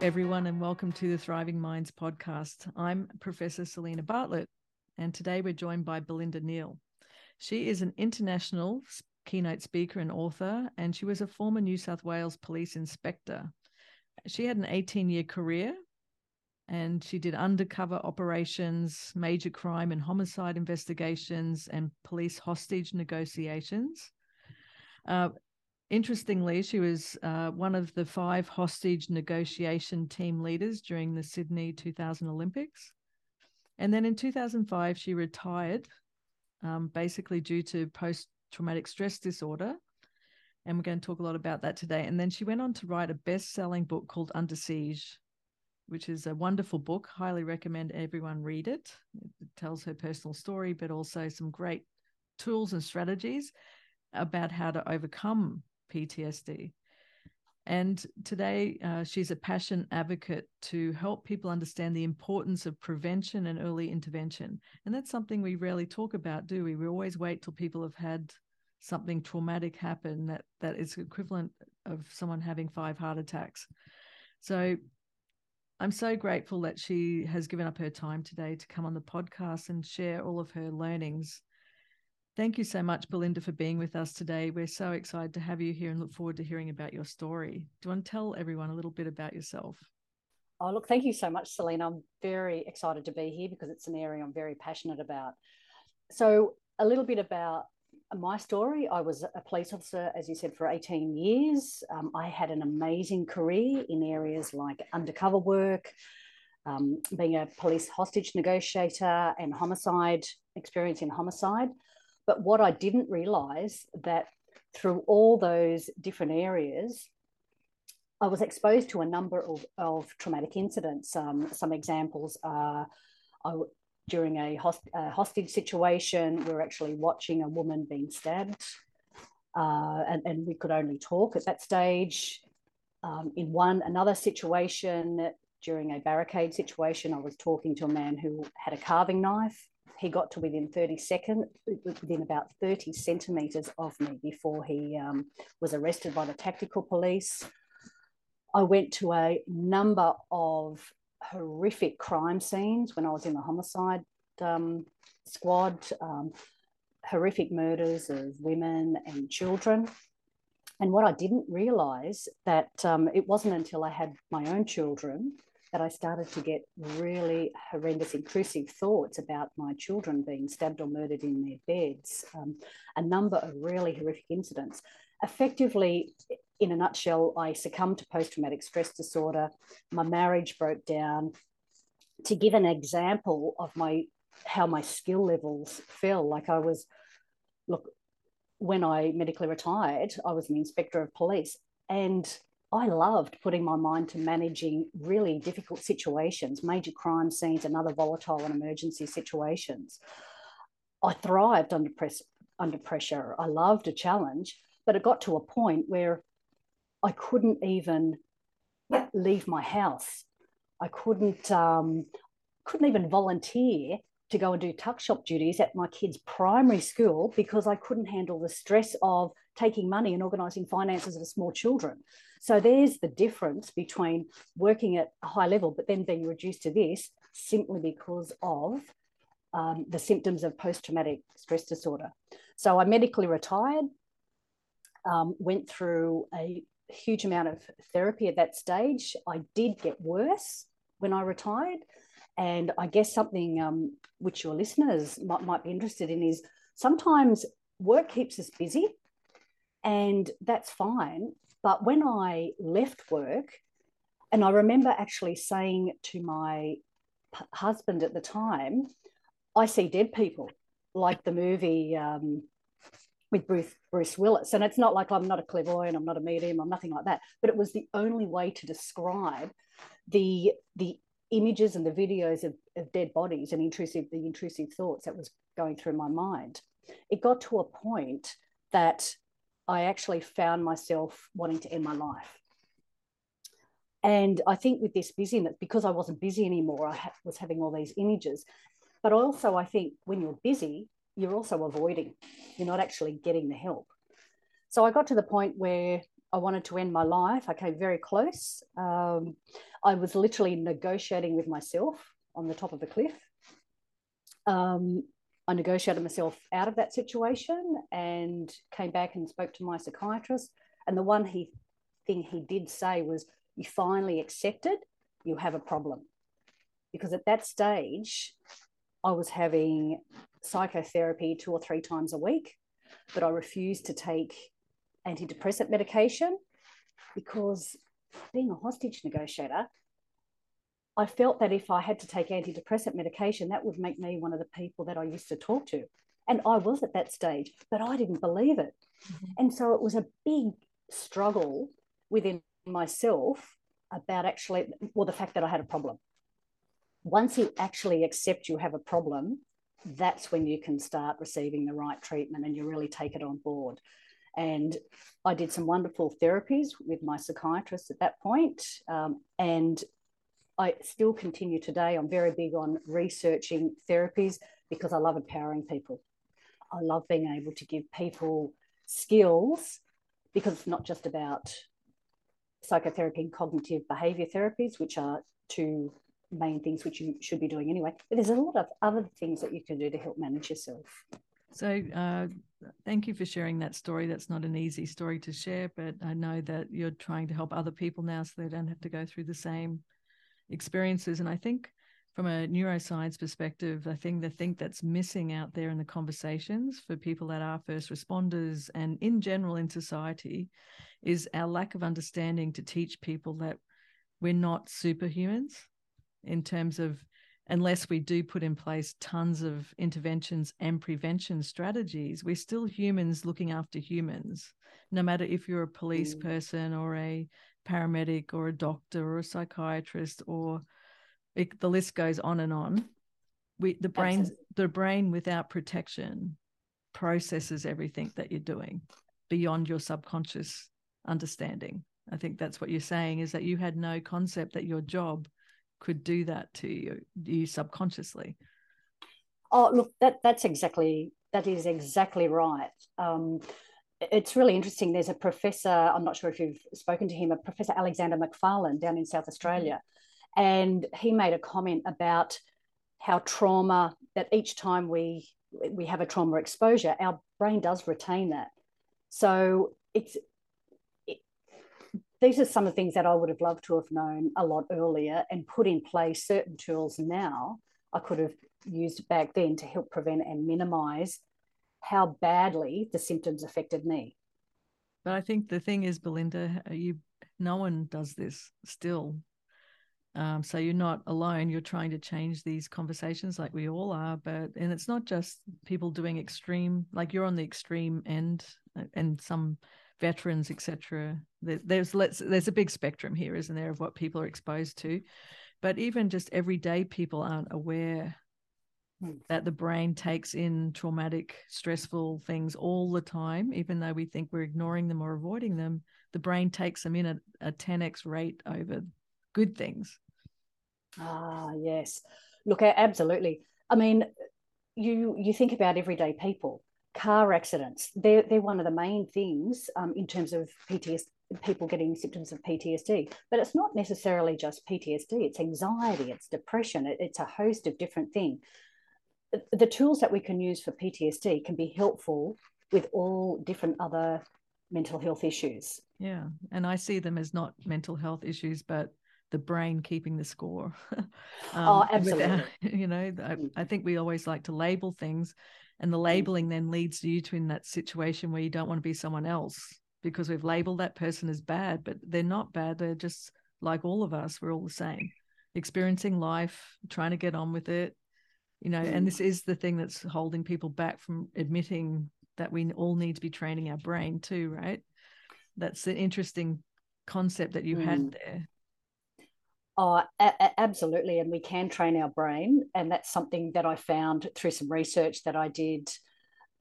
Everyone, and welcome to the Thriving Minds podcast. I'm Professor Selena Bartlett, and today we're joined by Belinda Neal. She is an international keynote speaker and author, and she was a former New South Wales police inspector. She had an 18 year career and she did undercover operations, major crime and homicide investigations, and police hostage negotiations. Uh, interestingly, she was uh, one of the five hostage negotiation team leaders during the Sydney 2000 Olympics. And then in 2005, she retired, um, basically due to post traumatic stress disorder. And we're going to talk a lot about that today. And then she went on to write a best selling book called Under Siege, which is a wonderful book. Highly recommend everyone read it. It tells her personal story, but also some great tools and strategies about how to overcome PTSD. And today, uh, she's a passion advocate to help people understand the importance of prevention and early intervention. And that's something we rarely talk about, do we? We always wait till people have had something traumatic happen that that is equivalent of someone having five heart attacks. So I'm so grateful that she has given up her time today to come on the podcast and share all of her learnings. Thank you so much, Belinda, for being with us today. We're so excited to have you here and look forward to hearing about your story. Do you want to tell everyone a little bit about yourself? Oh, look, thank you so much, Selena. I'm very excited to be here because it's an area I'm very passionate about. So, a little bit about my story I was a police officer, as you said, for 18 years. Um, I had an amazing career in areas like undercover work, um, being a police hostage negotiator, and homicide experience in homicide. But what I didn't realize that through all those different areas, I was exposed to a number of, of traumatic incidents. Um, some examples are I, during a, host, a, hostage situation. We were actually watching a woman being stabbed, uh, and, and, we could only talk at that stage. Um, in one another situation, during a barricade situation, I was talking to a man who had a carving knife. He got to within 30 seconds, within about 30 centimeters of me before he um, was arrested by the tactical police. I went to a number of horrific crime scenes when I was in the homicide um, squad, um, horrific murders of women and children. And what I didn't realize that um, it wasn't until I had my own children that I started to get really horrendous, intrusive thoughts about my children being stabbed or murdered in their beds. Um, a number of really horrific incidents. Effectively, in a nutshell, I succumbed to post traumatic stress disorder. My marriage broke down. To give an example of my how my skill levels fell, like I was, look, when I medically retired, I was an inspector of police, and I loved putting my mind to managing really difficult situations, major crime scenes, and other volatile and emergency situations. I thrived under press under pressure. I loved a challenge, but it got to a point where I couldn't even leave my house. I couldn't um, couldn't even volunteer to go and do tuck shop duties at my kids' primary school because I couldn't handle the stress of taking money and organising finances of small children. So there's the difference between working at a high level but then being reduced to this simply because of um, the symptoms of post traumatic stress disorder. So I medically retired, um, went through a huge amount of therapy at that stage. I did get worse when I retired. And I guess something um, which your listeners might, might be interested in is sometimes work keeps us busy, and that's fine. But when I left work, and I remember actually saying to my p- husband at the time, I see dead people, like the movie um, with Bruce, Bruce Willis. And it's not like I'm not a clairvoyant, I'm not a medium, I'm nothing like that. But it was the only way to describe the the images and the videos of, of dead bodies and intrusive the intrusive thoughts that was going through my mind. It got to a point that I actually found myself wanting to end my life. And I think with this busyness, because I wasn't busy anymore, I ha- was having all these images. But also, I think when you're busy, you're also avoiding, you're not actually getting the help. So I got to the point where I wanted to end my life. I came very close. Um, I was literally negotiating with myself on the top of a cliff. Um, I negotiated myself out of that situation and came back and spoke to my psychiatrist. And the one he thing he did say was, "You finally accepted you have a problem," because at that stage, I was having psychotherapy two or three times a week, but I refused to take antidepressant medication because being a hostage negotiator, I felt that if I had to take antidepressant medication, that would make me one of the people that I used to talk to. And I was at that stage, but I didn't believe it. Mm-hmm. And so it was a big struggle within myself about actually, well, the fact that I had a problem. Once you actually accept you have a problem, that's when you can start receiving the right treatment and you really take it on board. And I did some wonderful therapies with my psychiatrist at that point, um, and I still continue today. I'm very big on researching therapies because I love empowering people. I love being able to give people skills because it's not just about psychotherapy and cognitive behavior therapies, which are two main things which you should be doing anyway. But there's a lot of other things that you can do to help manage yourself. So, uh, thank you for sharing that story. That's not an easy story to share, but I know that you're trying to help other people now so they don't have to go through the same experiences. And I think from a neuroscience perspective, I think the thing that's missing out there in the conversations for people that are first responders and in general in society is our lack of understanding to teach people that we're not superhumans in terms of unless we do put in place tons of interventions and prevention strategies, we're still humans looking after humans. No matter if you're a police mm. person or a paramedic or a doctor or a psychiatrist or it, the list goes on and on. We the brain Absolutely. the brain without protection processes everything that you're doing beyond your subconscious understanding. I think that's what you're saying is that you had no concept that your job could do that to you, you subconsciously. Oh, look, that that's exactly that is exactly right. Um, it's really interesting. There's a professor, I'm not sure if you've spoken to him, a Professor Alexander McFarlane down in South Australia. Mm-hmm. And he made a comment about how trauma, that each time we we have a trauma exposure, our brain does retain that. So it's these are some of the things that I would have loved to have known a lot earlier and put in place certain tools now I could have used back then to help prevent and minimize how badly the symptoms affected me. But I think the thing is, Belinda, you no one does this still. Um, so you're not alone. You're trying to change these conversations like we all are. But and it's not just people doing extreme, like you're on the extreme end, uh, and some veterans, etc. There's let's there's a big spectrum here, isn't there, of what people are exposed to. But even just everyday people aren't aware. That the brain takes in traumatic, stressful things all the time, even though we think we're ignoring them or avoiding them. The brain takes them in at a 10x rate over good things. Ah, yes. Look, absolutely. I mean, you you think about everyday people car accidents. They're, they're one of the main things um, in terms of PTSD, people getting symptoms of PTSD. But it's not necessarily just PTSD, it's anxiety, it's depression, it, it's a host of different things. The tools that we can use for PTSD can be helpful with all different other mental health issues. Yeah. And I see them as not mental health issues, but the brain keeping the score. um, oh, absolutely. Without, you know, I, mm. I, think we always like to label things and the mm. labeling then leads you to in that situation where you don't want to be someone else because we've labeled that person as bad, but they're not bad. They're just like all of us. We're all the same, experiencing life, trying to get on with it, you know. And this is the thing that's holding people back from admitting that we all need to be training our brain too, right? That's an interesting concept that you mm. had there. Oh, a- a- absolutely. And we can train our brain. And that's something that I found through some research that I did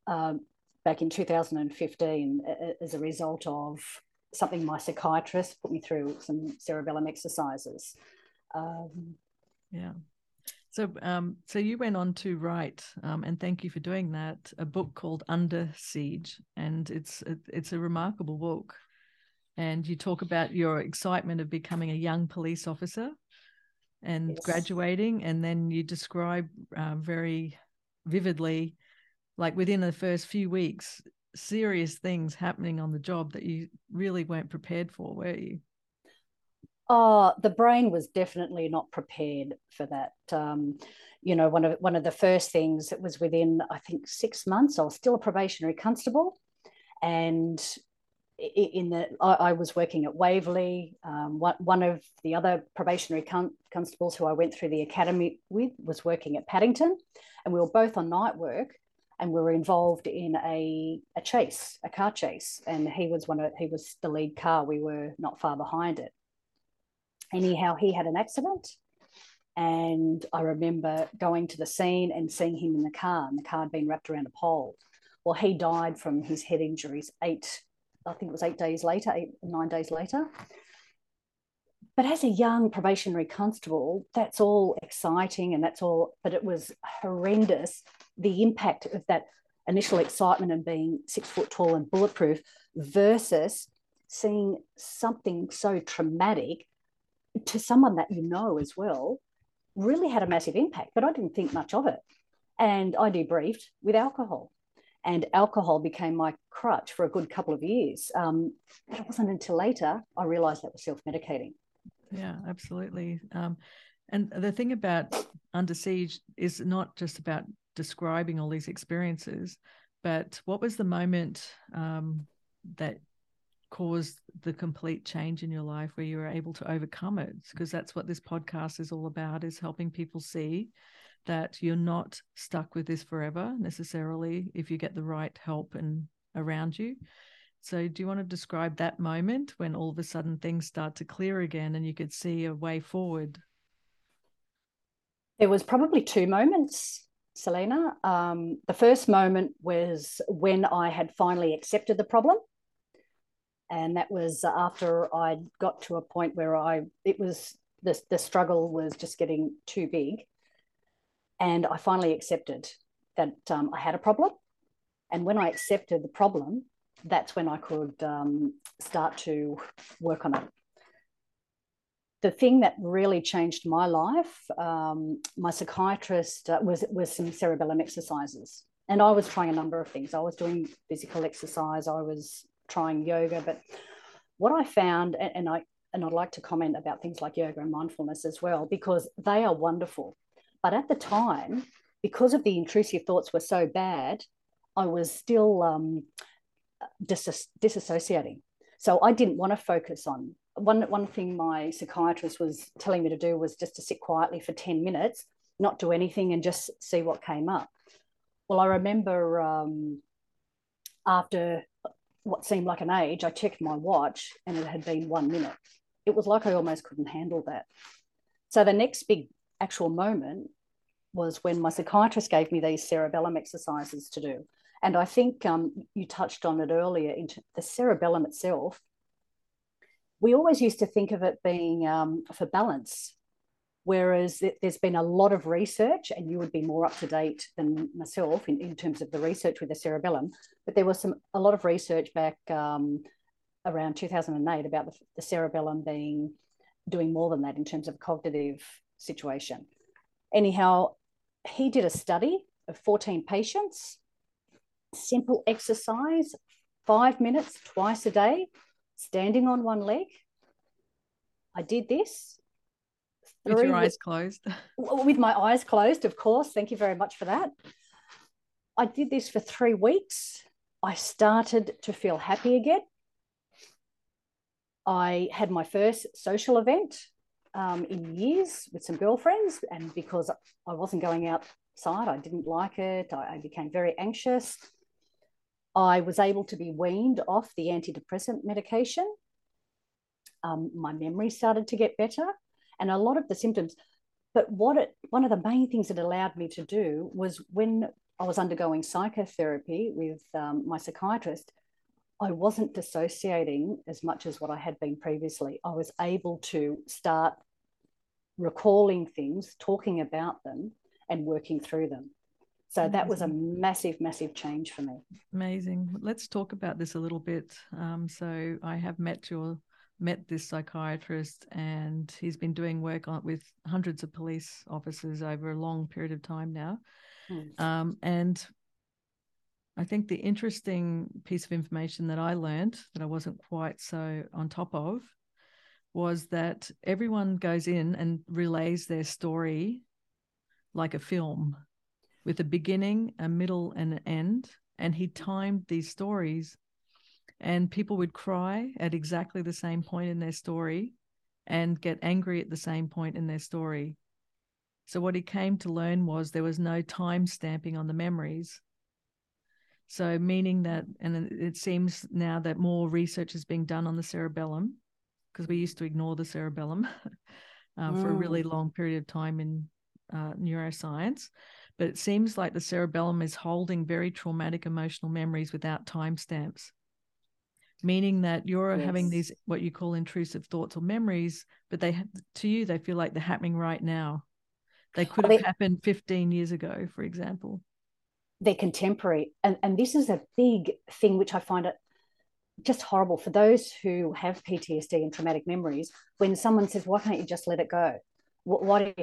um, back in 2015 as a result of something my psychiatrist put me through some cerebellum exercises. Um, yeah. So, um, so you went on to write, um, and thank you for doing that. A book called Under Siege, and it's it's a remarkable book and you talk about your excitement of becoming a young police officer and yes. graduating, and then you describe uh, very vividly, like within the first few weeks, serious things happening on the job that you really weren't prepared for, were you? Oh, the brain was definitely not prepared for that. Um, you know, one of one of the first things that was within, I think, six months. I was still a probationary constable, and in the I, I was working at Waverley. Um, one, one of the other probationary con- constables who I went through the academy with was working at Paddington, and we were both on night work and we were involved in a, a chase, a car chase, and he was one of he was the lead car. We were not far behind it. Anyhow, he had an accident, and I remember going to the scene and seeing him in the car, and the car had been wrapped around a pole. Well, he died from his head injuries eight, I think it was eight days later, eight nine days later. But as a young probationary constable, that's all exciting and that's all, but it was horrendous the impact of that initial excitement and being six foot tall and bulletproof versus seeing something so traumatic to someone that you know as well really had a massive impact, but I didn't think much of it. And I debriefed with alcohol. And alcohol became my crutch for a good couple of years. Um, but it wasn't until later I realized that was self medicating. Yeah, absolutely. Um, and the thing about Under Siege is not just about describing all these experiences, but what was the moment um, that caused the complete change in your life where you were able to overcome it? Because that's what this podcast is all about: is helping people see that you're not stuck with this forever necessarily if you get the right help and around you. So, do you want to describe that moment when all of a sudden things start to clear again and you could see a way forward? There was probably two moments. Selena. Um, the first moment was when I had finally accepted the problem. And that was after I got to a point where I, it was, the, the struggle was just getting too big. And I finally accepted that um, I had a problem. And when I accepted the problem, that's when I could um, start to work on it the thing that really changed my life, um, my psychiatrist uh, was was some cerebellum exercises, and I was trying a number of things. I was doing physical exercise, I was trying yoga, but what I found, and, and I and I'd like to comment about things like yoga and mindfulness as well, because they are wonderful. But at the time, because of the intrusive thoughts were so bad, I was still um, dis- disassociating. So I didn't want to focus on one one thing my psychiatrist was telling me to do was just to sit quietly for 10 minutes not do anything and just see what came up well i remember um, after what seemed like an age i checked my watch and it had been one minute. It was like i almost couldn't handle that. So the next big actual moment was when my psychiatrist gave me these cerebellum exercises to do. And i think um, you touched on it earlier the cerebellum itself we always used to think of it being um, for balance, whereas there's been a lot of research, and you would be more up to date than myself in, in terms of the research with the cerebellum. But there was some a lot of research back um, around 2008 about the, the cerebellum being doing more than that in terms of cognitive situation. Anyhow, he did a study of 14 patients, simple exercise, five minutes twice a day standing on one leg. I did this. With your eyes closed. With my eyes closed, of course. Thank you very much for that. I did this for three weeks. I started to feel happy again. I had my first social event um, in years with some girlfriends, and because I wasn't going outside, I didn't like it. I, I became very anxious. I was able to be weaned off the antidepressant medication. Um, my memory started to get better, and a lot of the symptoms. But what it, one of the main things it allowed me to do was when I was undergoing psychotherapy with um, my psychiatrist, I wasn't dissociating as much as what I had been previously. I was able to start recalling things, talking about them, and working through them. So Amazing. that was a massive, massive change for me. Amazing. Let's talk about this a little bit. Um, so I have met your met this psychiatrist, and he's been doing work on with hundreds of police officers over a long period of time now. Mm. Um, and I think the interesting piece of information that I learned that I wasn't quite so on top of was that everyone goes in and relays their story like a film with a beginning, a middle, and an end. And he timed these stories, and people would cry at exactly the same point in their story and get angry at the same point in their story. So, what he came to learn was there was no time stamping on the memories. So, meaning that, and it seems now that more research is being done on the cerebellum because we used to ignore the cerebellum uh, mm. for a really mm. long period of time in uh, neuroscience. But it seems like the cerebellum is holding very traumatic emotional memories without timestamps, meaning that you're yes. having these what you call intrusive thoughts or memories, but they to you they feel like they're happening right now. They could have happened 15 years ago, for example. They're contemporary, and and this is a big thing which I find it just horrible for those who have PTSD and traumatic memories. When someone says, "Why can't you just let it go?" What, what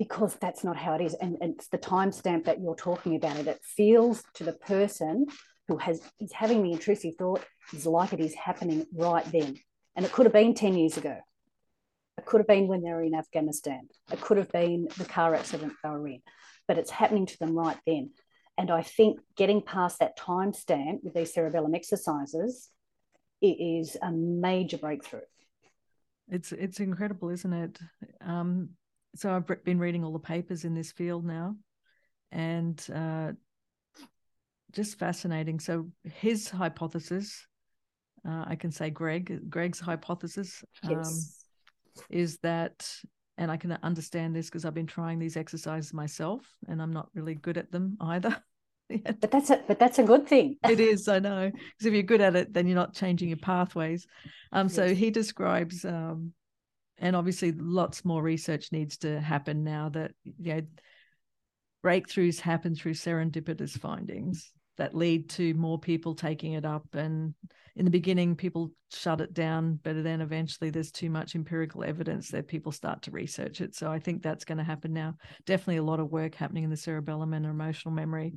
because that's not how it is. And, and it's the timestamp that you're talking about it. It feels to the person who has is having the intrusive thought is like it is happening right then. And it could have been 10 years ago. It could have been when they were in Afghanistan. It could have been the car accident they were in. But it's happening to them right then. And I think getting past that time stamp with these cerebellum exercises it is a major breakthrough. It's it's incredible, isn't it? Um, so I've been reading all the papers in this field now, and uh, just fascinating. So his hypothesis, uh, I can say Greg, Greg's hypothesis um, yes. is that, and I can understand this because I've been trying these exercises myself, and I'm not really good at them either. But that's a but that's a good thing. it is, I know, because if you're good at it, then you're not changing your pathways. Um, yes. so he describes um, and obviously lots more research needs to happen now that you know breakthroughs happen through serendipitous findings that lead to more people taking it up. And in the beginning people shut it down but then eventually there's too much empirical evidence that people start to research it. So i think that's going to happen now. Definitely a lot of work happening in the cerebellum and emotional memory.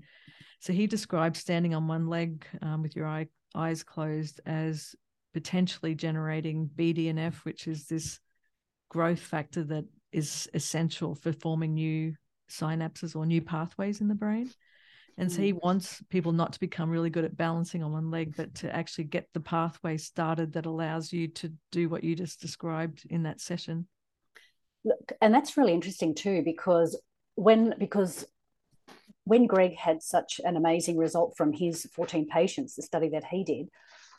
So he described standing on one leg um, with your eye, eyes closed as potentially generating bdnf which is this growth factor that is essential for forming new synapses or new pathways in the brain. And so he mm. wants people not to become really good at balancing on one leg, but to actually get the pathway started that allows you to do what you just described in that session. Look, and that's really interesting too, because when because when Greg had such an amazing result from his 14 patients, the study that he did,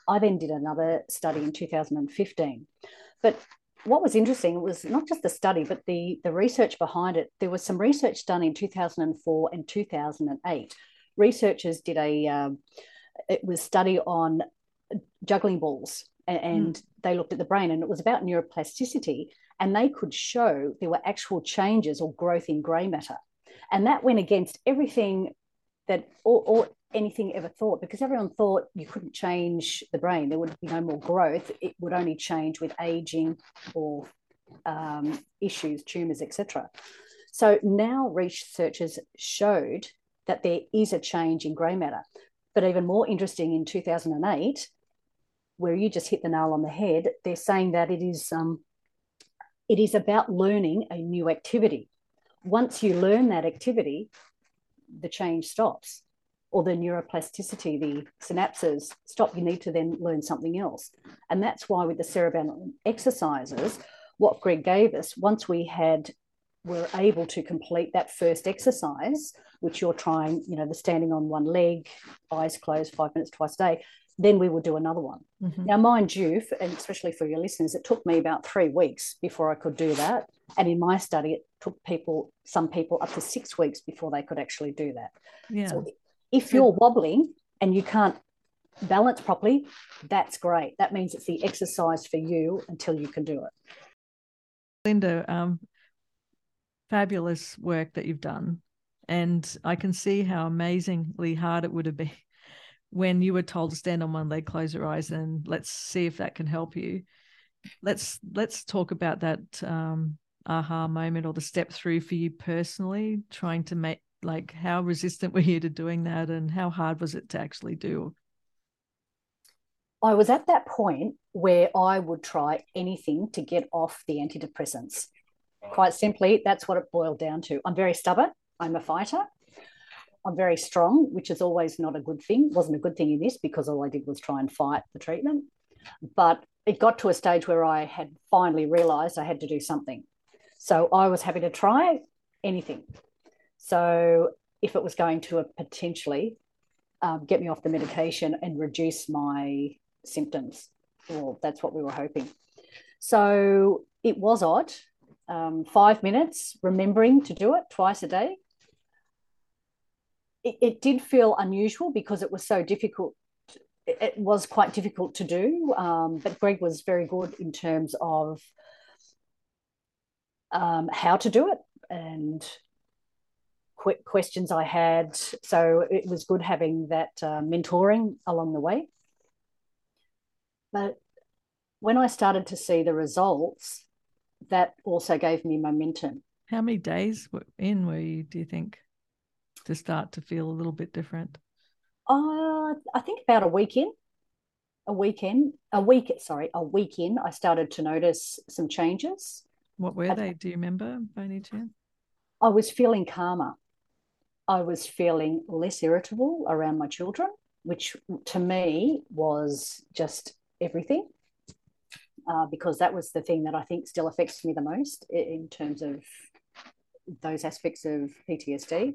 I then did another study in 2015. But what was interesting was not just the study, but the, the research behind it. There was some research done in 2004 and 2008. Researchers did a, um, it was study on juggling balls and, and mm. they looked at the brain and it was about neuroplasticity and they could show there were actual changes or growth in grey matter. And that went against everything that all, all, anything ever thought because everyone thought you couldn't change the brain. There would be no more growth. It would only change with aging or um, issues tumors etc so now researchers showed that there is a change in grey matter. But even more interesting in 2008 where you just hit the nail on the head they're saying that it is um, it is about learning a new activity. Once you learn that activity the change stops or the neuroplasticity, the synapses stop, you need to then learn something else. And that's why with the cerebellum exercises, what Greg gave us, once we had were able to complete that first exercise, which you're trying, you know, the standing on one leg, eyes closed, five minutes twice a day, then we will do another one. Mm-hmm. Now, mind you, and especially for your listeners, it took me about three weeks before I could do that. And in my study, it took people, some people, up to six weeks before they could actually do that. Yeah. So if you're wobbling and you can't balance properly, that's great. That means it's the exercise for you until you can do it. Linda, um, fabulous work that you've done. And I can see how amazingly hard it would have been when you were told to stand on one leg, close your eyes, and let's see if that can help you. Let's let's talk about that um, aha moment or the step through for you personally, trying to make like how resistant were you to doing that, and how hard was it to actually do? I was at that point where I would try anything to get off the antidepressants. Quite simply, that's what it boiled down to. I'm very stubborn. I'm a fighter. I'm very strong, which is always not a good thing. Wasn't a good thing in this because all I did was try and fight the treatment. But it got to a stage where I had finally realized I had to do something. So I was happy to try anything. So if it was going to potentially um, get me off the medication and reduce my symptoms, well, that's what we were hoping. So it was odd. Um, five minutes, remembering to do it twice a day it, it did feel unusual because it was so difficult it was quite difficult to do, um, but Greg was very good in terms of um, how to do it and quick questions I had. So it was good having that uh, mentoring along the way. But when I started to see the results, that also gave me momentum. How many days in were you, do you think? to start to feel a little bit different? Uh, I think about a week in, a weekend, a week, sorry, a week in, I started to notice some changes. What were they? Do you remember by any chance? I was feeling calmer. I was feeling less irritable around my children, which to me was just everything. Uh, because that was the thing that I think still affects me the most in terms of those aspects of PTSD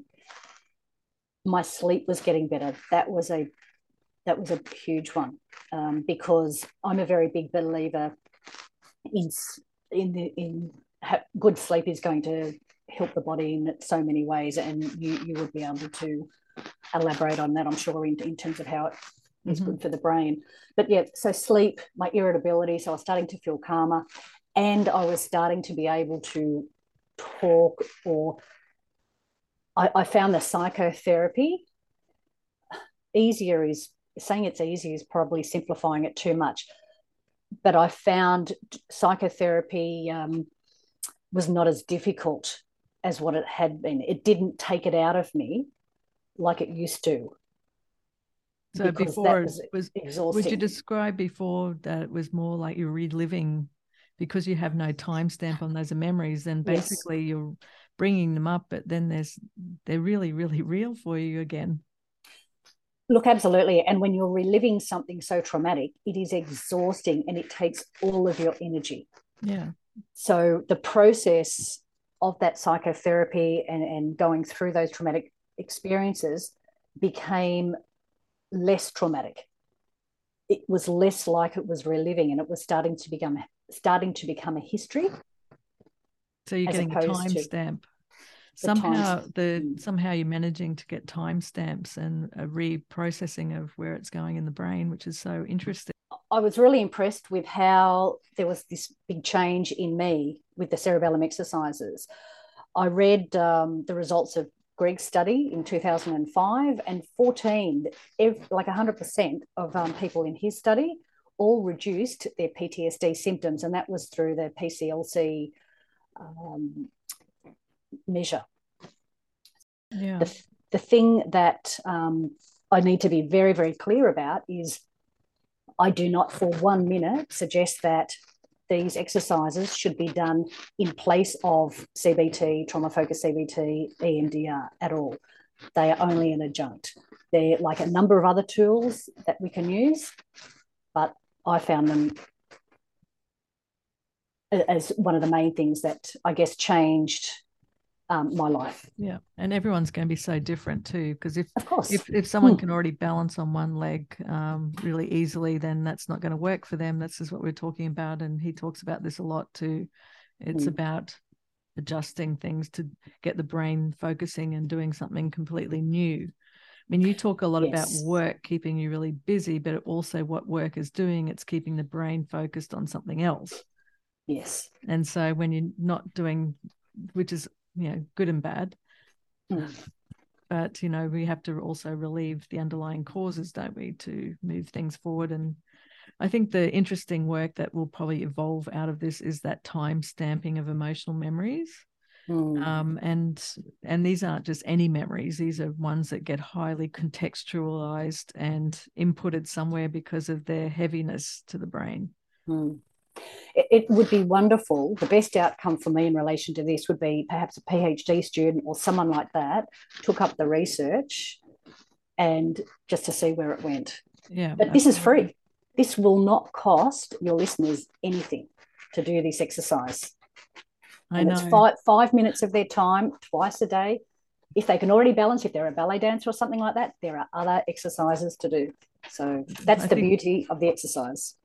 my sleep was getting better. That was a that was a huge one um, because I'm a very big believer in in the in ha- good sleep is going to help the body in so many ways, and you you would be able to elaborate on that, I'm sure, in, in terms of how it is mm-hmm. good for the brain. But yeah, so sleep, my irritability, so I was starting to feel calmer, and I was starting to be able to talk or I, I found the psychotherapy easier is saying it's easy is probably simplifying it too much. But I found psychotherapy um, was not as difficult as what it had been. It didn't take it out of me like it used to. So before was, was exhausting. Would you describe before that it was more like you're reliving because you have no timestamp on those memories, then basically yes. you're bringing them up, but then there's they're really, really real for you again. Look, absolutely. And when you're reliving something so traumatic, it is exhausting and it takes all of your energy. Yeah. So the process of that psychotherapy and, and going through those traumatic experiences became less traumatic. It was less like it was reliving and it was starting to become starting to become a history. So you're getting a timestamp somehow the hmm. somehow you're managing to get timestamps and a reprocessing of where it's going in the brain which is so interesting i was really impressed with how there was this big change in me with the cerebellum exercises i read um, the results of greg's study in 2005 and 14 every, like 100% of um, people in his study all reduced their ptsd symptoms and that was through the pclc um, measure. Yeah. The, the thing that um, I need to be very, very clear about is I do not for one minute suggest that these exercises should be done in place of CBT, trauma focused CBT, EMDR at all. They are only an adjunct. They're like a number of other tools that we can use, but I found them as one of the main things that I guess changed um, my life. Yeah, and everyone's going to be so different too. Because if of course if if someone mm. can already balance on one leg um, really easily, then that's not going to work for them. That's just what we're talking about, and he talks about this a lot too. It's mm. about adjusting things to get the brain focusing and doing something completely new. I mean, you talk a lot yes. about work keeping you really busy, but also what work is doing, it's keeping the brain focused on something else. Yes. And so when you're not doing, which is you know good and bad. Mm. but you know we have to also relieve the underlying causes don't we to move things forward. And i think the interesting work that will probably evolve out of this is that time stamping of emotional memories. Mm. um, and and these aren't just any memories. These are ones that get highly contextualized and inputted somewhere because of their heaviness to the brain. Mm it, would be wonderful. The best outcome for me in relation to this would be perhaps a PhD student or someone like that took up the research and just to see where it went. Yeah. But absolutely. this is free. This will not cost your listeners anything to do this exercise. I and know. It's five, five minutes of their time twice a day. If they can already balance, if they're a ballet dancer or something like that, there are other exercises to do. So that's I the beauty of the exercise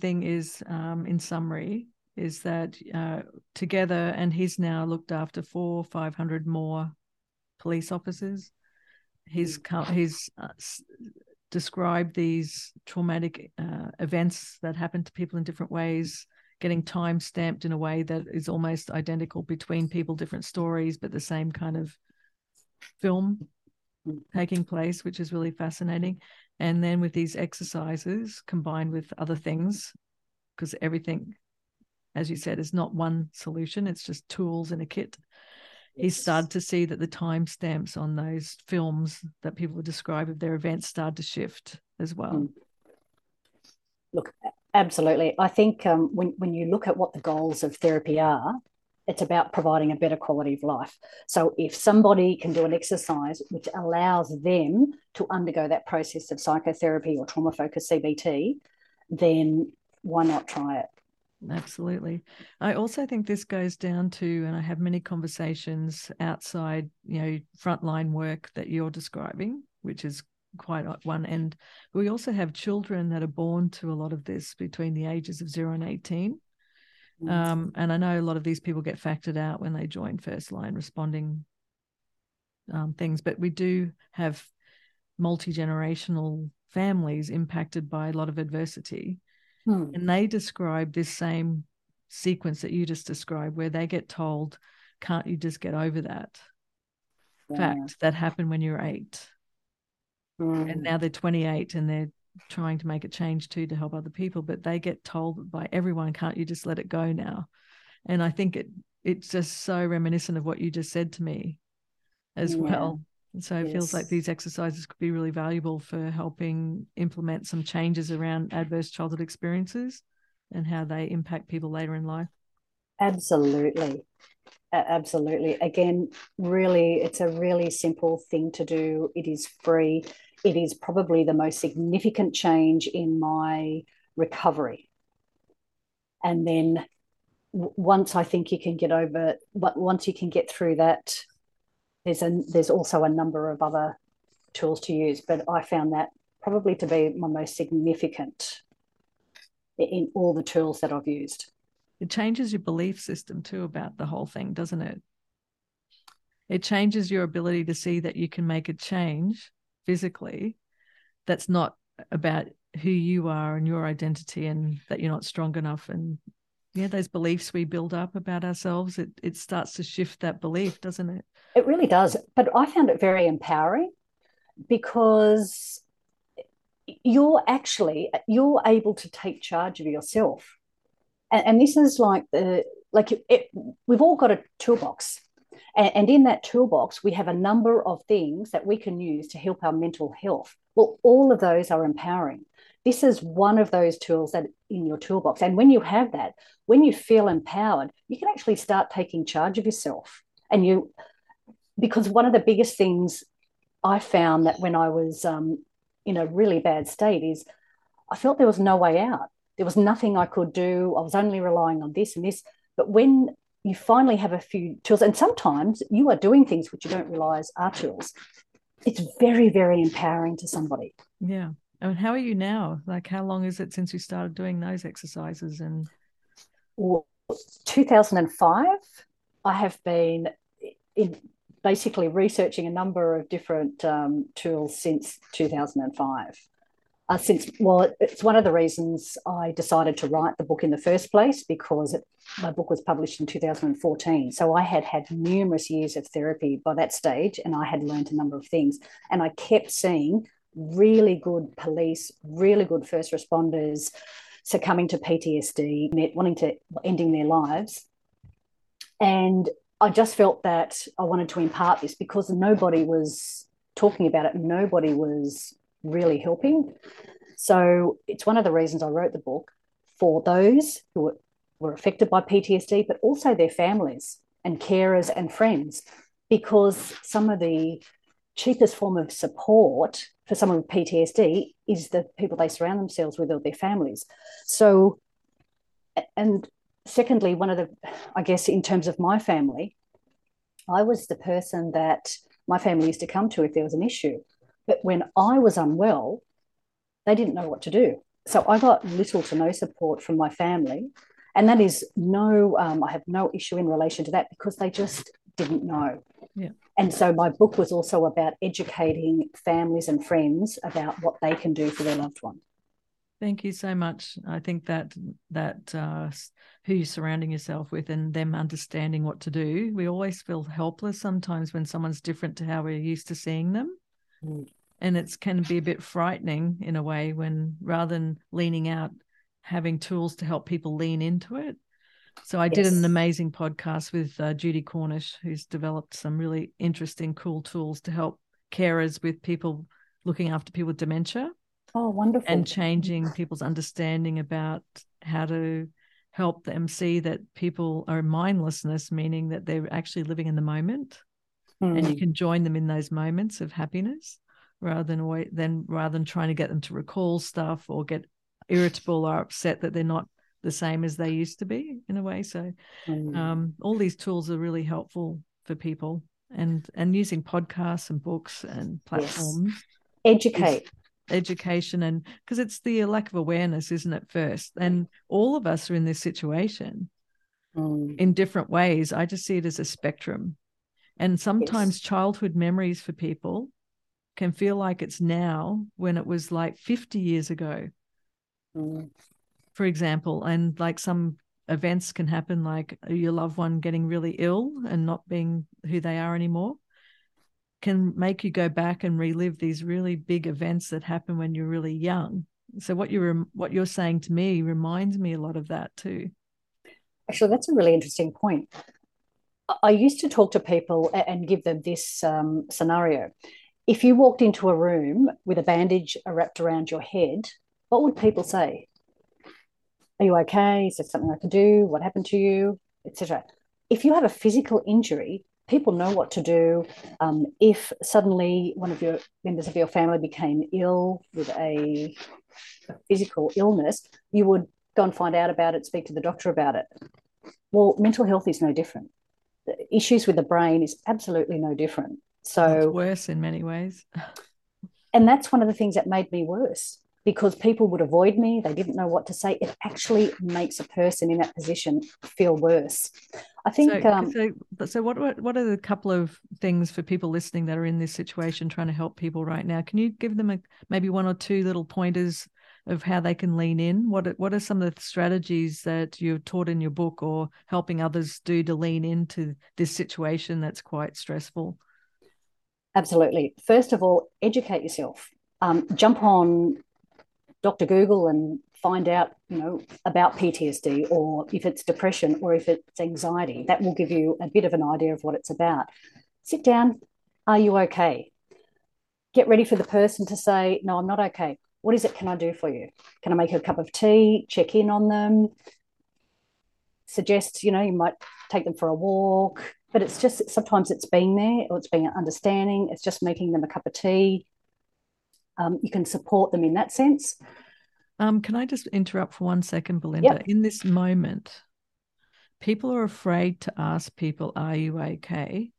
thing is, um, in summary, is that uh, together, and he's now looked after four, five hundred more police officers. He's mm. he's uh, described these traumatic uh, events that happen to people in different ways, getting time stamped in a way that is almost identical between people, different stories, but the same kind of film mm. taking place, which is really fascinating. And then with these exercises combined with other things, because everything, as you said, is not one solution, it's just tools in a kit. Yes. He started to see that the timestamps on those films that people would describe of their events started to shift as well. Mm. Look, absolutely. I think um, when, when you look at what the goals of therapy are, it's about providing a better quality of life. So if somebody can do an exercise which allows them to undergo that process of psychotherapy or trauma focused CBT, then why not try it? Absolutely. I also think this goes down to, and I have many conversations outside, you know, frontline work that you're describing, which is quite one end. We also have children that are born to a lot of this between the ages of zero and 18. Mm. Um, and I know a lot of these people get factored out when they join first line responding um, things, but we do have multi generational families impacted by a lot of adversity. Hmm. And they describe this same sequence that you just described, where they get told, Can't you just get over that? Yeah. Fact that happened when you're eight. And hmm. now they're 28 and they're trying to make a change too to help other people, but they get told by everyone, can't you just let it go now? And I think it it's just so reminiscent of what you just said to me as yeah. well. so it yes. feels like these exercises could be really valuable for helping implement some changes around adverse childhood experiences and how they impact people later in life. Absolutely. Absolutely. Again, really, it's a really simple thing to do. It is free it is probably the most significant change in my recovery. And then once I think you can get over, but once you can get through that, there's a there's also a number of other tools to use. But I found that probably to be my most significant in all the tools that I've used. It changes your belief system too about the whole thing, doesn't it? It changes your ability to see that you can make a change physically that's not about who you are and your identity and that you're not strong enough. And yeah those beliefs we build up about ourselves it it starts to shift that belief doesn't it? It really does. But i found it very empowering because you're actually you're able to take charge of yourself. And, and this is like the like it, we've all got a toolbox and, and in that toolbox, we have a number of things that we can use to help our mental health. Well, all of those are empowering. This is one of those tools that in your toolbox. And when you have that, when you feel empowered, you can actually start taking charge of yourself. And you, because one of the biggest things I found that when I was um, in a really bad state is I felt there was no way out. There was nothing I could do. I was only relying on this and this. But when you finally have a few tools and sometimes you are doing things which you don't realize are tools it's very very empowering to somebody. Yeah. I and how are you now? Like how long is it since you started doing those exercises and well, 2005 i have been in basically researching a number of different um, tools since 2005 uh, since well it's one of the reasons i decided to write the book in the first place because it, my book was published in 2014 so i had had numerous years of therapy by that stage and i had learned a number of things. And i kept seeing really good police really good first responders succumbing to ptsd wanting to ending their lives. And i just felt that i wanted to impart this because nobody was talking about it. Nobody was really helping. So it's one of the reasons I wrote the book for those who were, affected by PTSD, but also their families and carers and friends, because some of the cheapest form of support for someone with PTSD is the people they surround themselves with or their families. So, and secondly, one of the, I guess, in terms of my family, I was the person that my family used to come to if there was an issue. But when I was unwell, they didn't know what to do. So I got little to no support from my family. And that is no, um, I have no issue in relation to that because they just didn't know. Yeah. And so my book was also about educating families and friends about what they can do for their loved one. Thank you so much. I think that that uh, who you're surrounding yourself with and them understanding what to do. We always feel helpless sometimes when someone's different to how we're used to seeing them. Mm and it's can be a bit frightening in a way when rather than leaning out having tools to help people lean into it so i yes. did an amazing podcast with uh, judy cornish who's developed some really interesting cool tools to help carers with people looking after people with dementia oh wonderful and changing people's understanding about how to help them see that people are mindlessness meaning that they're actually living in the moment mm. and you hmm. can join them in those moments of happiness rather than wait then rather than trying to get them to recall stuff or get irritable or upset that they're not the same as they used to be in a way so mm. um, all these tools are really helpful for people and and using podcasts and books and platforms yes. educate education and because it's the lack of awareness isn't it first and all of us are in this situation mm. in different ways i just see it as a spectrum and sometimes yes. childhood memories for people can feel like it's now when it was like 50 years ago. Mm. for example and like some events can happen like your loved one getting really ill and not being who they are anymore can make you go back and relive these really big events that happen when you're really young. So what you're what you're saying to me reminds me a lot of that too. Actually that's a really interesting point. I used to talk to people and give them this um, scenario if you walked into a room with a bandage wrapped around your head, what would people say? Are you okay? Is there something I can do? What happened to you? Etc. If you have a physical injury, people know what to do. Um, if suddenly one of your members of your family became ill with a, a physical illness, you would go and find out about it, speak to the doctor about it. Well, mental health is no different. The issues with the brain is absolutely no different. So it's worse in many ways. and that's one of the things that made me worse because people would avoid me. They didn't know what to say. It actually makes a person in that position feel worse. I think. So, um, so, so what, what are the couple of things for people listening that are in this situation trying to help people right now? Can you give them a, maybe one or two little pointers of how they can lean in? What what are some of the strategies that you've taught in your book or helping others do to lean into this situation that's quite stressful? Absolutely. First of all, educate yourself. Um, jump on Dr. Google and find out, you know, about PTSD or if it's depression or if it's anxiety. That will give you a bit of an idea of what it's about. Sit down. Are you okay? Get ready for the person to say, No, I'm not okay. What is it can I do for you? Can I make a cup of tea? Check in on them? Suggest, you know, you might take them for a walk, but it's just sometimes it's being there or it's being understanding it's just making them a cup of tea. Um, you can support them in that sense. Um, can i just interrupt for one second belinda? Yep. in this moment people are afraid to ask people are you okay?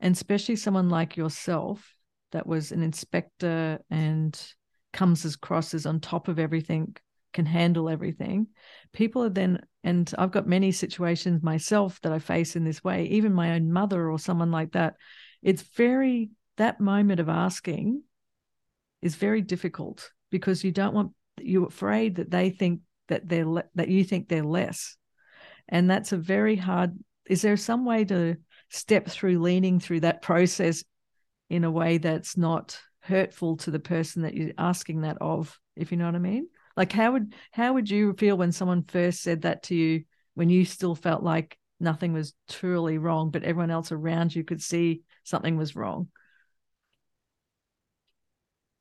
And especially someone like yourself that was an inspector and comes across as on top of everything can handle everything people are then and i've got many situations myself that i face in this way even my own mother or someone like that. It's very that moment of asking is very difficult because you don't want you're afraid that they think that they're le- that you think they're less. And that's a very hard is there some way to step through leaning through that process in a way that's not hurtful to the person that you're asking that of if you know what i mean like how would how would you feel when someone first said that to you when you still felt like nothing was truly wrong but everyone else around you could see something was wrong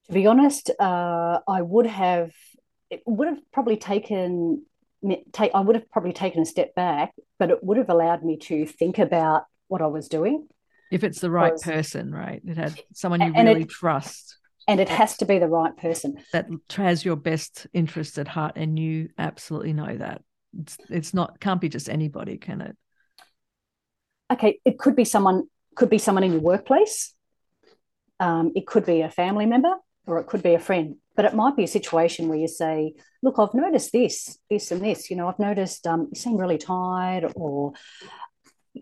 to be honest uh, i would have it would have probably taken take I would have probably taken a step back, but it would have allowed me to think about what I was doing. If it's the right because, person, right? It had someone you really it, trust. And it has to be the right person. That has your best interest at heart and you absolutely know that. It's it's not can't be just anybody, can it? Okay, it could be someone could be someone in your workplace. Um, it could be a family member or it could be a friend but it might be a situation where you say, look, I've noticed this, this, and this. You know, I've noticed um, you seem really tired, or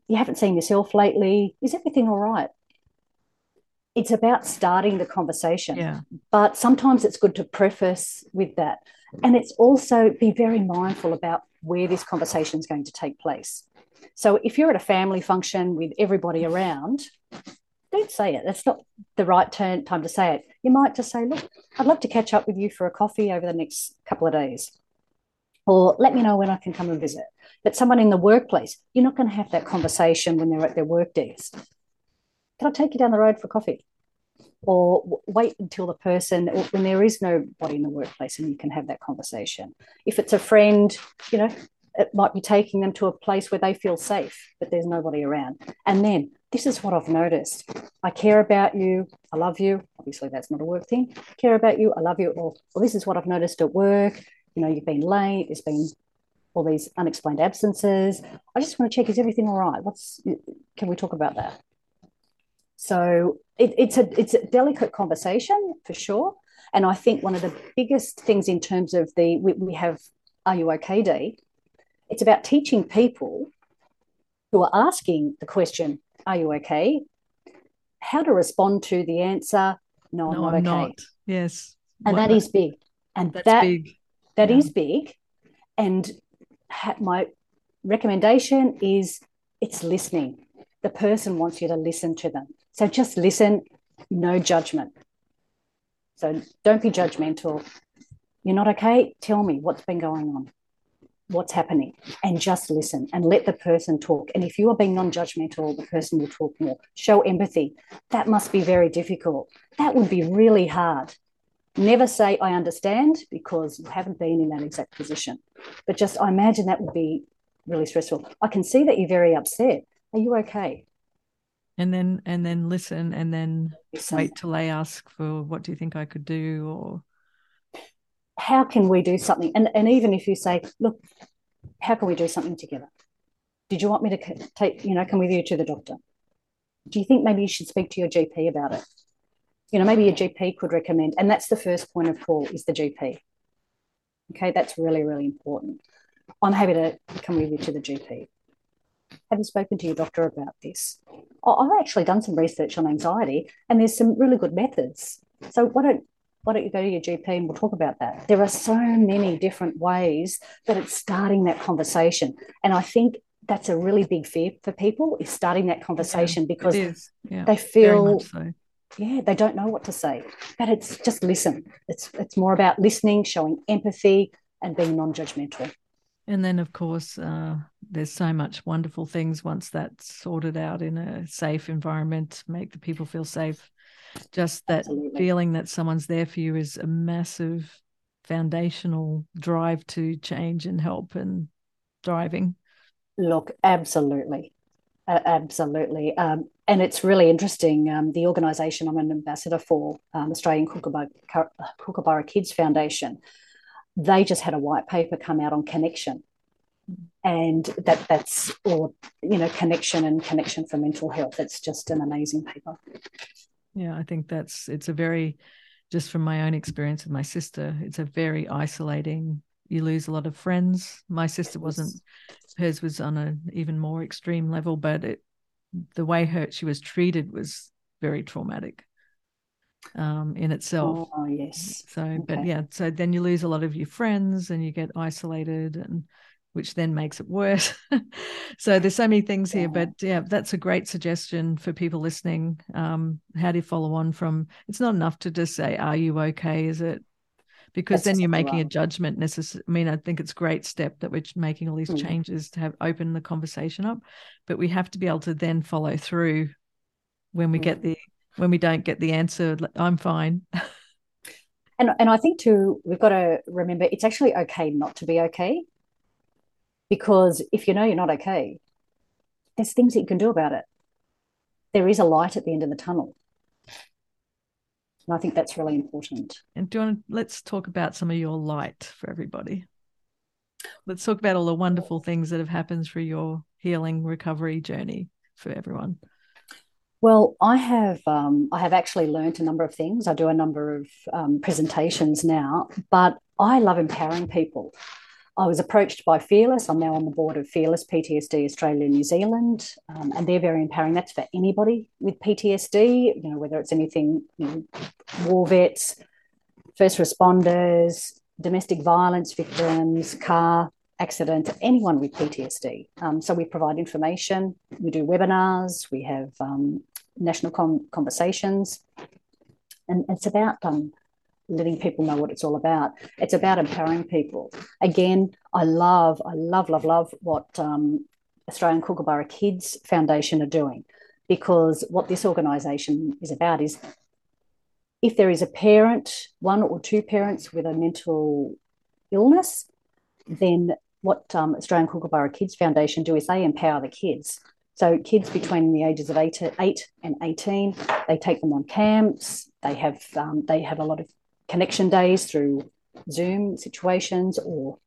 you haven't seen yourself lately. Is everything all right? It's about starting the conversation. Yeah. But sometimes it's good to preface with that. And it's also be very mindful about where this conversation is going to take place. So if you're at a family function with everybody around, don't say it. That's not the right turn, time to say it. You might just say, look, I'd love to catch up with you for a coffee over the next couple of days. Or let me know when I can come and visit. But someone in the workplace, you're not going to have that conversation when they're at their work desk. Can I take you down the road for coffee? Or wait until the person, when there is nobody in the workplace and you can have that conversation. If it's a friend, you know, it might be taking them to a place where they feel safe, but there's nobody around. And then this is what I've noticed. I care about you. I love you. Obviously, that's not a work thing. I care about you. I love you. Or, this is what I've noticed at work. You know, you've been late. There's been all these unexplained absences. I just want to check: is everything all right? What's? Can we talk about that? So it, it's a it's a delicate conversation for sure. And I think one of the biggest things in terms of the we, we have Are You OK Day it's about teaching people who are asking the question, Are you okay? how to respond to the answer, No, I'm no, not I'm okay. Not. Yes. And what that is big. And That's that, big. That yeah. is big. And ha- my recommendation is it's listening. The person wants you to listen to them. So just listen, no judgment. So don't be judgmental. You're not okay? Tell me what's been going on what's happening and just listen and let the person talk. And if you are being non judgmental, the person will talk more. Show empathy. That must be very difficult. That would be really hard. Never say, I understand, because you haven't been in that exact position. But just, I imagine that would be really stressful. I can see that you're very upset. Are you okay? And then, and then listen, and then listen. wait till they ask for what do you think I could do, or how can we do something? And, and even if you say, look, how can we do something together? Did you want me to take, you know, come with you to the doctor? Do you think maybe you should speak to your GP about it? You know, maybe your GP could recommend, and that's the first point of call is the GP. Okay, that's really, really important. I'm happy to come with you to the GP. Have you spoken to your doctor about this? I've actually done some research on anxiety, and there's some really good methods. So why don't why don't you go to your GP and we'll talk about that? There are so many different ways that it's starting that conversation. And I think that's a really big fear for people is starting that conversation yeah, because yeah, they feel so. yeah they don't know what to say but it's just listen it's it's more about listening showing empathy and being non-judgmental and then of course uh, there's so much wonderful things once that's sorted out in a safe environment make the people feel safe. Just that Absolutely. feeling that someone's there for you is a massive foundational drive to change and help and driving look absolutely. Uh, absolutely. Um, and it's really interesting um, the organization i'm an ambassador for um, australian kookaburra, kookaburra kids foundation they just had a white paper come out on connection. And that that's all you know connection and connection for mental health. It's just an amazing paper. Yeah i think that's it's a very just from my own experience with my sister it's a very isolating you lose a lot of friends. My sister wasn't hers was on an even more extreme level but it the way her she was treated was very traumatic um, in itself. Oh, yes. So, Okay. but yeah, so then you lose a lot of your friends and you get isolated and which then makes it worse. so there's so many things here, but yeah, that's a great suggestion for people listening. Um, how do you follow on from? It's not enough to just say, "Are you okay?" Is it? Because That's then you're making a judgment. Necess- I mean, I think it's a great step that we're making all these Mm. changes to have open the conversation up, but we have to be able to then follow through when we Mm. get the when we don't get the answer. I'm fine. And and I think too, we've got to remember it's actually okay not to be okay. Because if you know you're not okay, there's things that you can do about it. There is a light at the end of the tunnel. And I think that's really important. And do you want to let's talk about some of your light for everybody? Let's talk about all the wonderful things that have happened through your healing recovery journey for everyone. Well, I have um, I have actually learned a number of things. I do a number of um, presentations now, but I love empowering people. I was approached by Fearless. I'm now on the board of Fearless PTSD Australia New Zealand, um, and they're very empowering. That's for anybody with PTSD. You know, whether it's anything, you know, war vets, first responders, domestic violence victims, car accident, anyone with PTSD. Um, so we provide information. We do webinars. We have um, national con- conversations, and it's about um, letting people know what it's all about. It's about empowering people. Again, I love, I love, love, love what um, Australian Kookaburra Kids Foundation are doing, because what this organisation is about is if there is a parent, one or two parents with a mental illness, then what um, Australian Kookaburra Kids Foundation do is they empower the kids. So kids between the ages of eight, eight and eighteen, they take them on camps. They have um, they have a lot of connection days through Zoom situations or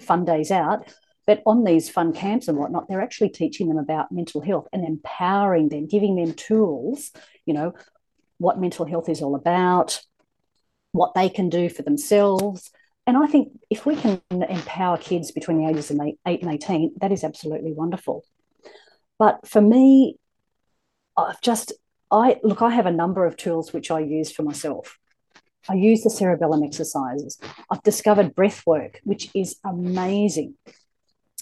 fun days out. But on these fun camps and whatnot, they're actually teaching them about mental health and empowering them, giving them tools. You know what mental health is all about, what they can do for themselves. And I think if we can empower kids between the ages of eight and 18, that is absolutely wonderful. But for me, I've just, I look, I have a number of tools which I use for myself. I use the cerebellum exercises. I've discovered breath work, which is amazing.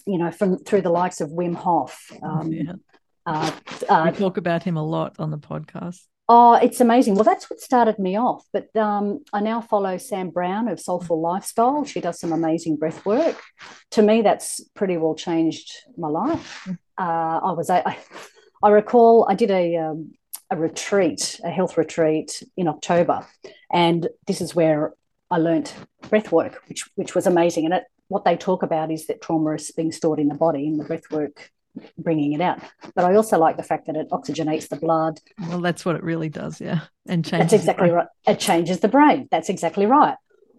You know, from through the likes of Wim Hof. Um, yeah. uh, We uh, talk about him a lot on the podcast. Oh, it's amazing. Well, that's what started me off. But um, I now follow Sam Brown of Soulful Lifestyle. She does some amazing breath work. To me, that's pretty well changed my life. Uh, I was, I, I recall, I did a um, a retreat, a health retreat in October, and this is where I learnt breath work, which which was amazing. And it, what they talk about is that trauma is being stored in the body, and the breath work bringing it out. But I also like the fact that it oxygenates the blood. Well, that's what it really does, yeah. And changes. That's exactly right. It changes the brain. That's exactly right.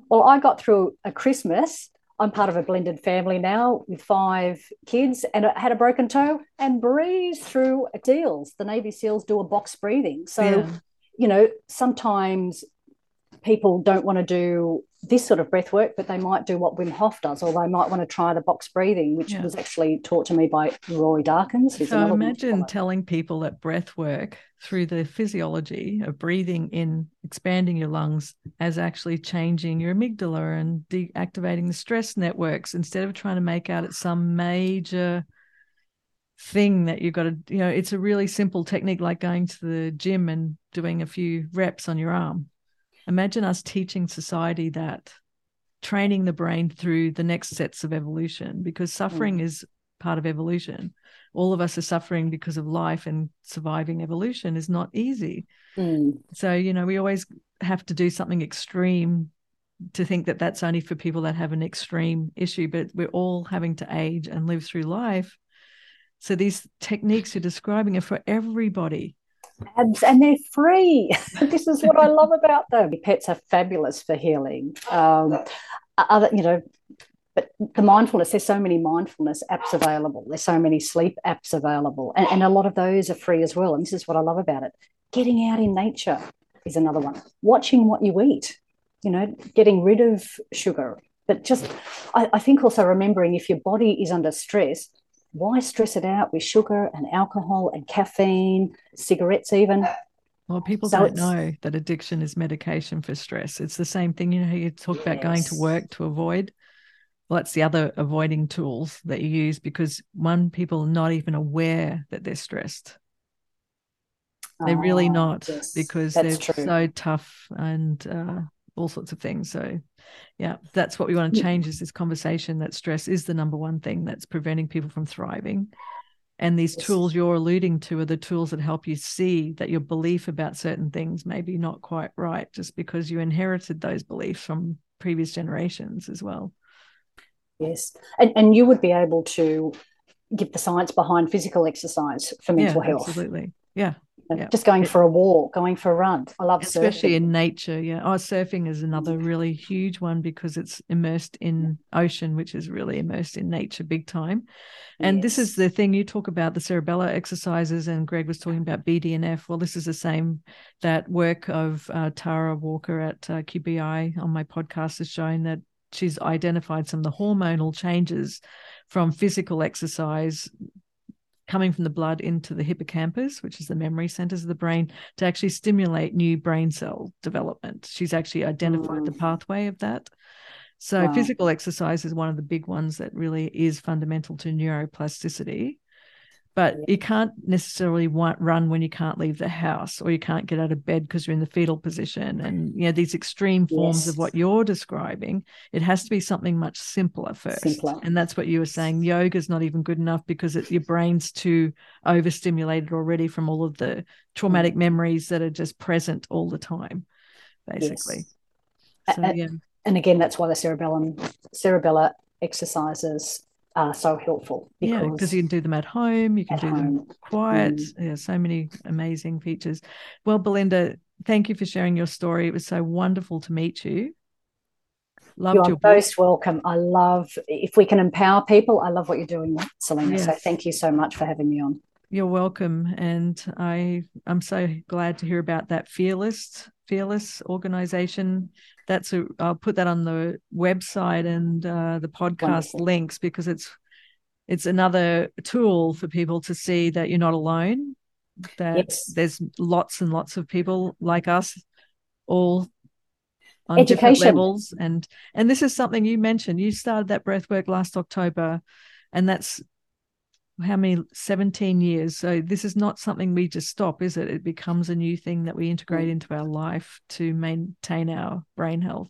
Well, I got through a Christmas. I'm part of a blended family now with five kids, and I had a broken toe and breathed through deals. The Navy SEALs do a box breathing. So, Yeah. you know, sometimes people don't want to do this sort of breath work, but they might do what Wim Hof does, or they might want to try the box breathing, which Yeah. was actually taught to me by Roy Darkins. who's So imagine telling people that breath work through the physiology of breathing in, expanding your lungs, as actually changing your amygdala and deactivating the stress networks instead of trying to make out it's some major thing that you've got to, you know, it's a really simple technique like going to the gym and doing a few reps on your arm. Imagine us teaching society that, training the brain through the next sets of evolution because suffering is part of evolution. All of us are suffering because of life and surviving evolution is not easy. Mm, so you know we always have to do something extreme to think that that's only for people that have an extreme issue but we're all having to age and live through life. So these techniques you're describing are for everybody abs- and they're free. this is what I love about them. Pets are fabulous for healing. Um, other, you know, but the mindfulness, there's so many mindfulness apps available. There's so many sleep apps available. And, and a lot of those are free as well. And this is what I love about it. Getting out in nature is another one. Watching what you eat, you know, getting rid of sugar. But just, I, I think also remembering if your body is under stress, why stress it out with sugar and alcohol and caffeine, cigarettes, even? Well, people so don't know that addiction is medication for stress. It's the same thing. You know, you talk yes. about going to work to avoid. Well, that's the other avoiding tools that you use because one, people are not even aware that they're stressed. They're oh, really not yes, because they're true. so tough and uh, all sorts of things. So, yeah, that's what we want to change is this conversation that stress is the number one thing that's preventing people from thriving. And these yes. tools you're alluding to are the tools that help you see that your belief about certain things may be not quite right just because you inherited those beliefs from previous generations as well. Yes. And, and you would be able to give the science behind physical exercise for mental yeah, health. Absolutely. Yeah. Yeah. Just going for a walk, going for a run. I love surfing. especially surfing. in nature. Yeah. Oh, surfing is another really huge one because it's immersed in ocean, which is really immersed in nature big time. And yes. this is the thing you talk about the cerebella exercises, and Greg was talking about BDNF. Well, this is the same that work of uh, Tara Walker at uh, QBI on my podcast has shown that she's identified some of the hormonal changes from physical exercise coming from the blood into the hippocampus, which is the memory centers of the brain, to actually stimulate new brain cell development. She's actually identified mm. the pathway of that. So, wow. physical exercise is one of the big ones that really is fundamental to neuroplasticity but you can't necessarily want, run when you can't leave the house or you can't get out of bed because you're in the fetal position and you know these extreme forms yes. of what you're describing it has to be something much simpler first simpler. and that's what you were saying yoga is not even good enough because it, your brain's too overstimulated already from all of the traumatic mm. memories that are just present all the time basically yes. so, yeah. and again that's why the cerebellum cerebellar exercises are so helpful. Because yeah, because you can do them at home, you can do home. them quiet. Mm. Yeah, so many amazing features. Well, Belinda, thank you for sharing your story. It was so wonderful to meet you. Loved you're your most welcome. I love if we can empower people. I love what you're doing, Selena. Yes. So thank you so much for having me on. You're welcome, and I I'm so glad to hear about that fearless fearless organization that's a i'll put that on the website and uh, the podcast Wonderful. links because it's it's another tool for people to see that you're not alone that yes. there's lots and lots of people like us all on Education. different levels and and this is something you mentioned you started that breath work last october and that's how many 17 years. So this is not something we just stop is it? It becomes a new thing that we integrate into our life to maintain our brain health.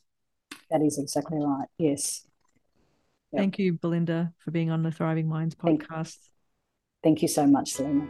That is exactly right yes. Yep. thank you belinda for being on the thriving minds podcast. Thank, thank you so much selena